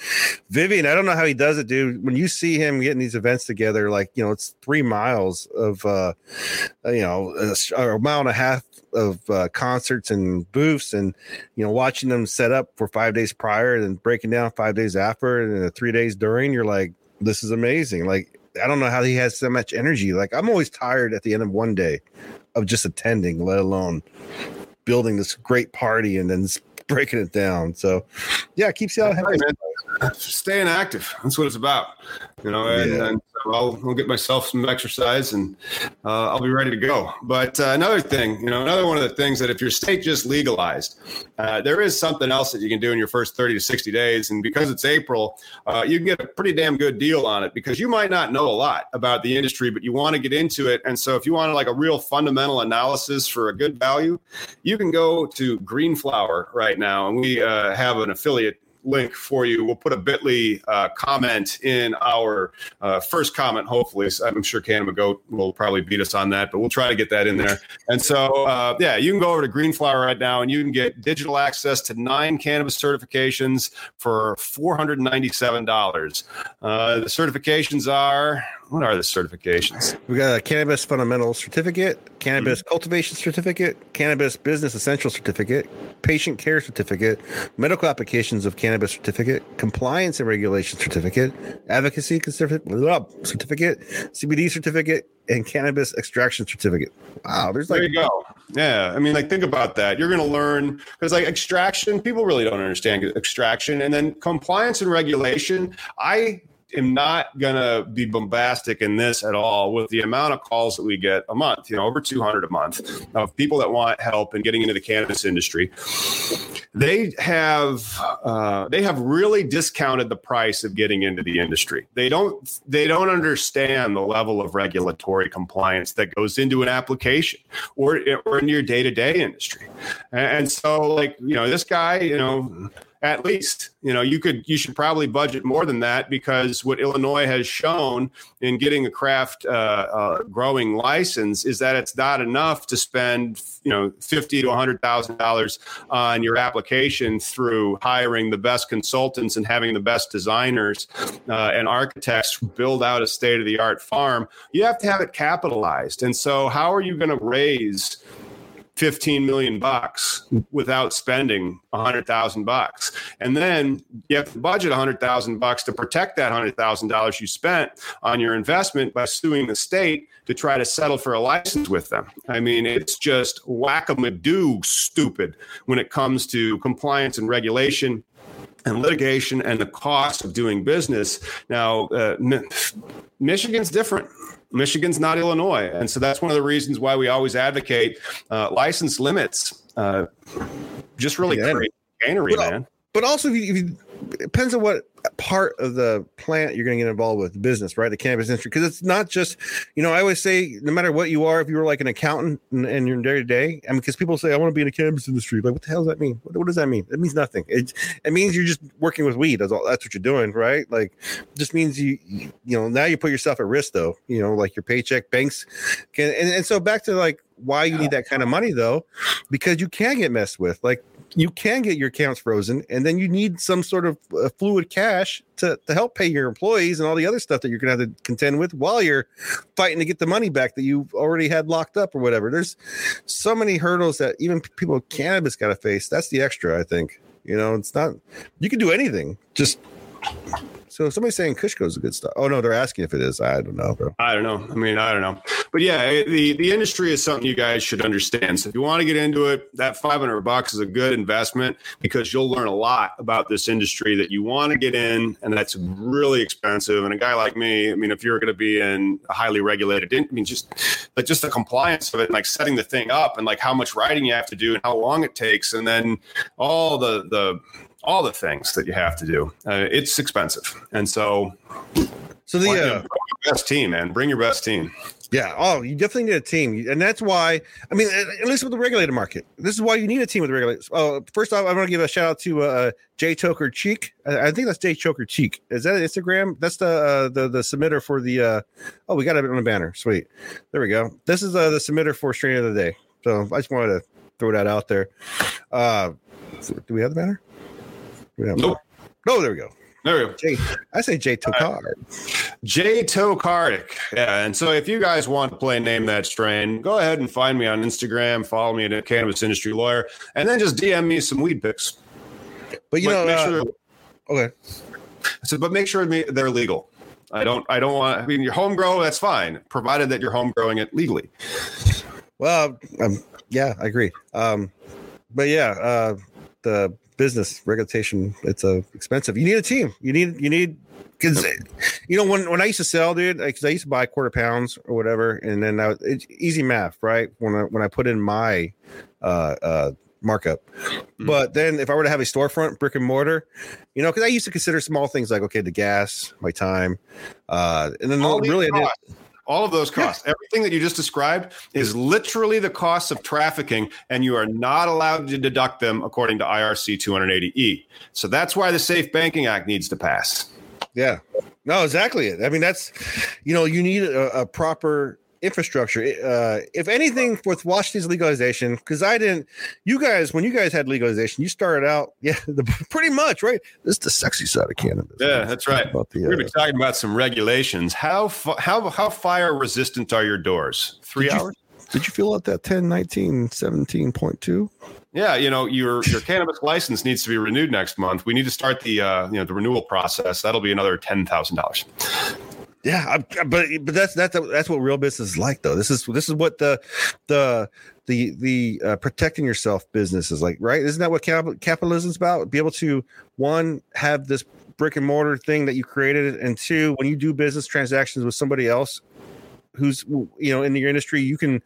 Vivian, I don't know how he does it, dude. When you see him getting these events together, like you know, it's three miles of, uh, you know, a, a mile and a half of uh, concerts and booths, and you know, watching them set up for five days prior and then breaking down five days after and three days during. You're like, this is amazing. Like I don't know how he has so much energy. Like I'm always tired at the end of one day of just attending, let alone building this great party and then breaking it down. So yeah, it keeps you out. Staying active. That's what it's about. You know, and, yeah. and I'll, I'll get myself some exercise and uh, I'll be ready to go. But uh, another thing, you know, another one of the things that if your state just legalized, uh, there is something else that you can do in your first 30 to 60 days. And because it's April, uh, you can get a pretty damn good deal on it because you might not know a lot about the industry, but you want to get into it. And so if you want like a real fundamental analysis for a good value, you can go to Greenflower right now. And we uh, have an affiliate link for you. We'll put a Bitly uh, comment in our uh, first comment. Hopefully, I'm sure Canada Goat will probably beat us on that, but we'll try to get that in there. And so, uh, yeah, you can go over to Greenflower right now, and you can get digital access to nine cannabis certifications for four hundred ninety-seven dollars. Uh, the certifications are what are the certifications? We got a cannabis fundamental certificate, cannabis mm-hmm. cultivation certificate, cannabis business essential certificate, patient care certificate, medical applications of cannabis certificate, compliance and regulation certificate, advocacy certificate, certificate, CBD certificate, and cannabis extraction certificate. Wow, there's like there you go. Yeah, I mean, like think about that. You're going to learn because like extraction, people really don't understand extraction, and then compliance and regulation. I am not going to be bombastic in this at all with the amount of calls that we get a month, you know, over 200 a month of people that want help in getting into the cannabis industry. They have uh, they have really discounted the price of getting into the industry. They don't they don't understand the level of regulatory compliance that goes into an application or or in your day to day industry. And so, like you know, this guy, you know at least you know you could you should probably budget more than that because what illinois has shown in getting a craft uh, uh, growing license is that it's not enough to spend you know 50 to 100 thousand dollars on your application through hiring the best consultants and having the best designers uh, and architects build out a state of the art farm. You have to have it capitalized. And so how are you going to raise 15 million bucks without spending 100,000 bucks. And then you have to budget 100,000 bucks to protect that $100,000 you spent on your investment by suing the state to try to settle for a license with them. I mean, it's just whack-a-madoo stupid when it comes to compliance and regulation and litigation and the cost of doing business. Now, uh, Michigan's different. Michigan's not Illinois. And so that's one of the reasons why we always advocate uh, license limits. Uh, just really yeah. gainery, man. But also, if you, if you, it depends on what part of the plant you're going to get involved with the business, right? The cannabis industry, because it's not just, you know, I always say, no matter what you are, if you were like an accountant and, and you're day to day, I mean, because people say, I want to be in the cannabis industry. Like, what the hell does that mean? What, what does that mean? It means nothing. It, it means you're just working with weed. That's all. That's what you're doing, right? Like, just means you, you know, now you put yourself at risk, though. You know, like your paycheck, banks can, and, and so back to like why you need that kind of money, though, because you can get messed with. Like, you can get your accounts frozen and then you need some sort of uh, fluid cash to, to help pay your employees and all the other stuff that you're going to have to contend with while you're fighting to get the money back that you've already had locked up or whatever. There's so many hurdles that even people with cannabis got to face. That's the extra i think. You know it's not you can do anything. Just so somebody's saying Kushco is a good stuff. Oh no, they're asking if it is. I don't know, bro. I don't know. I mean, I don't know. But yeah, eh, the the industry is something you guys should understand. So if you want to get into it, that 500 bucks is a good investment because you'll learn a lot about this industry that you want to get in, and that's really expensive. And a guy like me, I mean, if you're going to be in a highly regulated, I mean, just like just the compliance of it, like setting the thing up, and like how much writing you have to do, and how long it takes, and then all the the all the things that you have to do. Uh, it's expensive, and so so the uh, best team, man. Bring your best team. Yeah. Oh, you definitely need a team, and that's why. I mean, at least with the regulated market, this is why you need a team with the regulated. Oh, first off, I want to give a shout out to uh, Jay Choker Cheek. I, think that's Jay Choker Cheek. Is that Instagram? That's the uh, the the submitter for the. Uh, oh, we got it on the banner. Sweet. There we go. This is uh, the submitter for Strain of the Day. So I just wanted to throw that out there. Uh, do we have the banner? Have Nope. No, there we go. There we go. Jay, I say Jay Tokar. J Tokardik. Yeah. And so if you guys want to play Name That Strain, go ahead and find me on Instagram, follow me at a Cannabis Industry Lawyer, and then just DM me some weed pics. But you But know, make uh, sure okay. So, but make sure they're legal. I don't. I don't want. I mean, your home grow. That's fine, provided that you're home growing it legally. Well, um, yeah, I agree. Um, but yeah, uh, the business regulation it's uh, expensive. You need a team. You need you need because you know when when I used to sell, dude, because I used to buy quarter pounds or whatever, and then I, it's easy math, right? When I when I put in my uh, uh, markup. But then if I were to have a storefront, brick and mortar, you know, because I used to consider small things like okay, the gas, my time, uh, and then All really, costs, all of those costs, everything that you just described is literally the cost of trafficking, and you are not allowed to deduct them according to IRC 280E. So that's why the Safe Banking Act needs to pass. Yeah. No, exactly. it. I mean, that's you know, you need a, a proper infrastructure. Uh, if anything, with Washington's legalization, because I didn't, you guys, when you guys had legalization, you started out, yeah, the, pretty much right. This is the sexy side of cannabis. Yeah, that's right. About the, We're uh, be talking about some regulations. How how how fire resistant are your doors? Three Did you- hours. did you fill out that 10, 19, 17.2? Yeah, you know your your cannabis license needs to be renewed next month. We need to start the uh, you know the renewal process. That'll be another ten thousand dollars. Yeah, I, but but that's that's that's what real business is like, though. This is this is what the the the the uh, protecting yourself business is like, right? Isn't that what cap- capitalism is about? Be able to one have this brick and mortar thing that you created, and two, when you do business transactions with somebody else who's you know in your industry, you can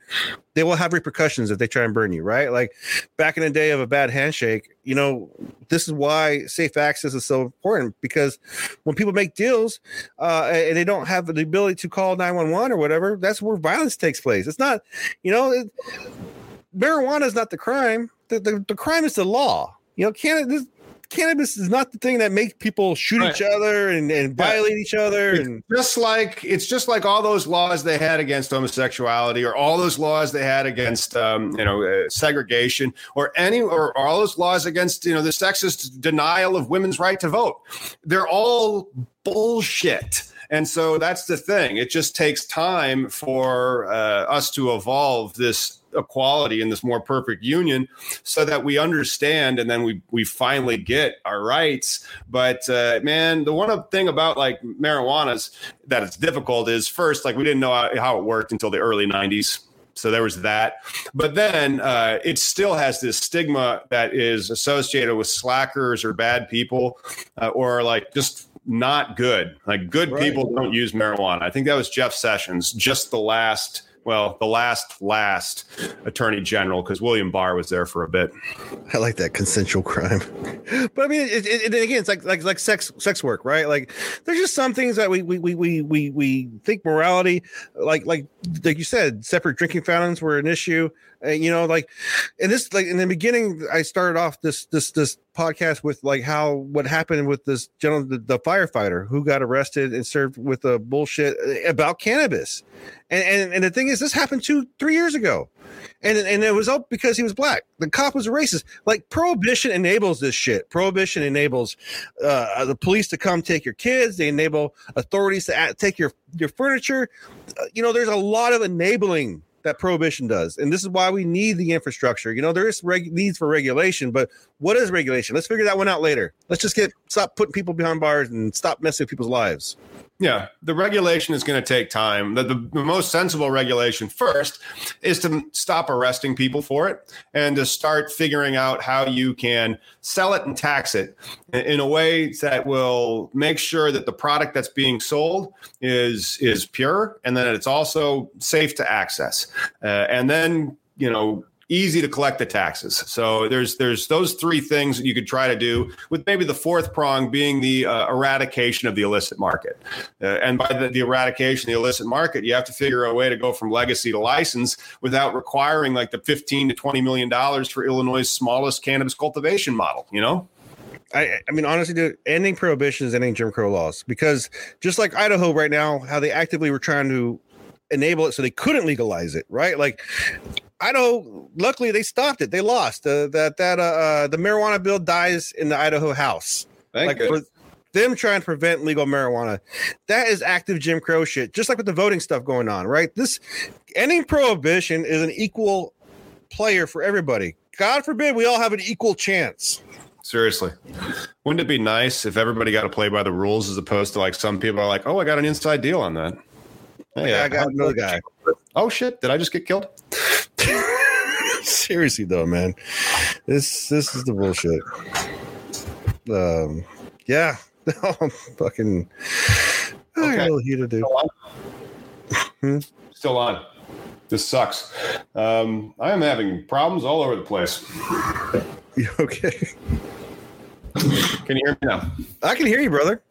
they will have repercussions if they try and burn you, right? Like back in the day of a bad handshake, you know, this is why safe access is so important because when people make deals uh, and they don't have the ability to call 911 or whatever, that's where violence takes place. It's not, you know, marijuana is not the crime. The, the, the crime is the law. You know, cannabis, cannabis is not the thing that makes people shoot Right. each other and, and violate each other. And Just like it's just like all those laws they had against homosexuality, or all those laws they had against um, you know uh, segregation, or any or all those laws against you know the sexist denial of women's right to vote. They're all bullshit. And so that's the thing. It just takes time for uh, us to evolve this equality in this more perfect union so that we understand and then we we finally get our rights. But uh, man the one thing about like marijuana's that it's difficult is first like we didn't know how, how it worked until the early 90s so there was that. But then uh, it still has this stigma that is associated with slackers or bad people uh, or like just not good. Like good Right. people don't use marijuana. I think that was jeff sessions just the last well, the last last attorney general, because William Barr was there for a bit. I like that consensual crime. but I mean, it, it, it, again, it's like like like sex sex work, right? Like there's just some things that we we we we we, we think morality, like like like you said, separate drinking fountains were an issue. Uh, you know, like and this like in the beginning, I started off this this this podcast with like how what happened with this gentleman, the, the firefighter who got arrested and served with a bullshit about cannabis. And, and and the thing is, this happened two three years ago and and it was all because he was black. The cop was a racist. Like prohibition enables this shit. Prohibition enables uh, the police to come take your kids. They enable authorities to act, take your your furniture. Uh, you know, there's a lot of enabling that prohibition does, and this is why we need the infrastructure. You know, there is reg- needs for regulation, but what is regulation? Let's figure that one out later. Let's just get stop putting people behind bars and stop messing with people's lives. Yeah, the regulation is going to take time. The, the, the most sensible regulation first is to stop arresting people for it and to start figuring out how you can sell it and tax it in, a way that will make sure that the product that's being sold is is pure and that it's also safe to access. Uh, and then, you know, easy to collect the taxes. So there's there's those three things that you could try to do, with maybe the fourth prong being the uh, eradication of the illicit market. Uh, and by the, the eradication of the illicit market, you have to figure a way to go from legacy to license without requiring like the 15 to 20 million dollars for Illinois' smallest cannabis cultivation model. You know. I, I mean, honestly, dude, ending prohibition is ending Jim Crow laws because just like Idaho right now, how they actively were trying to enable it so they couldn't legalize it, right? Like Idaho, luckily they stopped it. They lost uh, that that uh, uh, the marijuana bill dies in the Idaho House. Thank like them trying to prevent legal marijuana, that is active Jim Crow shit. Just like with the voting stuff going on, right? This ending prohibition is an equal player for everybody. God forbid we all have an equal chance. Seriously. Wouldn't it be nice if everybody got to play by the rules as opposed to like some people are like, oh, I got an inside deal on that. Hey, I got another guy. Oh, shit. Did I just get killed? Seriously though, man, this this is the bullshit. Um, yeah, I'm fucking. I got a little heated, dude. Hmm? Still on. This sucks. Um, I am having problems all over the place. You okay? Can you hear me now? I can hear you, brother.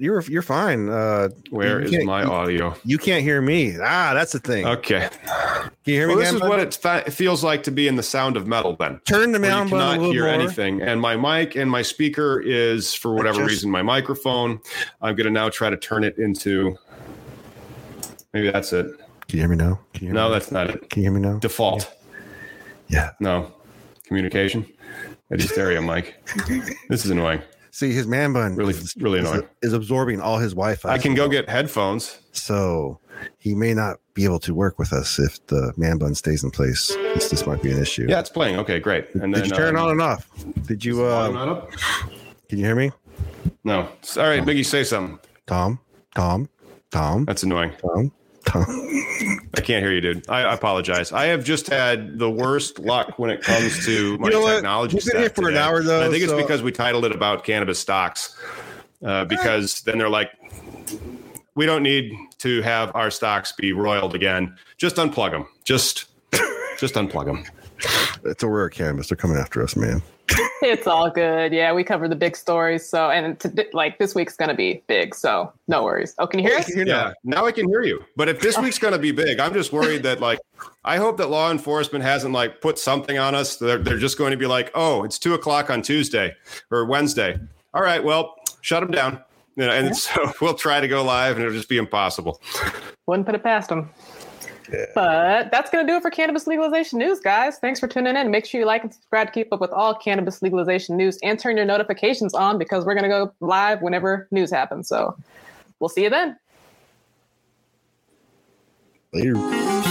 You're you're fine. Uh, Where You is my audio? you can't hear me. Ah, that's the thing. Okay. Can you hear me? This man, is what it fa- feels like to be in the sound of metal then. Turn the down you button a cannot hear more. anything. And my mic and my speaker is, for whatever just- reason, my microphone. I'm going to now try to turn it into. Maybe that's it. Can you hear me now? Can you hear No, me? that's not it. Can you hear me now? Default. Yeah. No. Communication. Eddie stereo mic. This is annoying. See, his man bun Really, is, really annoying. is absorbing all his Wi-Fi. I can go get headphones. So he may not be able to work with us if the man bun stays in place. This, this might be an issue. Yeah, it's playing. Okay, great. And Did then you turn um, it on and off? Did you? Uh, can you hear me, No. All right, Biggie, say something. Tom? Tom? Tom? That's annoying. Tom? Tom? I can't hear you, dude. I, I apologize. I have just had the worst luck when it comes to my You know technology. We've been here for an hour, though, And I think it's because we titled it about cannabis stocks. Uh, because then they're like, we don't need to have our stocks be roiled again. Just unplug them. Just, just unplug them. It's a rare canvas. They're coming after us, man. It's all good. Yeah, we cover the big stories. So, and to, like this week's gonna be big. So, no worries. Oh, can you hear us? Yeah, now I can hear you. But if this week's going to be big, I'm just worried that like I hope that law enforcement hasn't like put something on us. They're they're just going to be like, oh, it's two o'clock on Tuesday or Wednesday. All right, well, shut them down. You know, and so we'll try to go live, and it'll just be impossible. Wouldn't put it past them. But that's going to do it for cannabis legalization news, guys. Thanks for tuning in. Make sure you like and subscribe to keep up with all cannabis legalization news and turn your notifications on because we're going to go live whenever news happens. So we'll see you then. Later.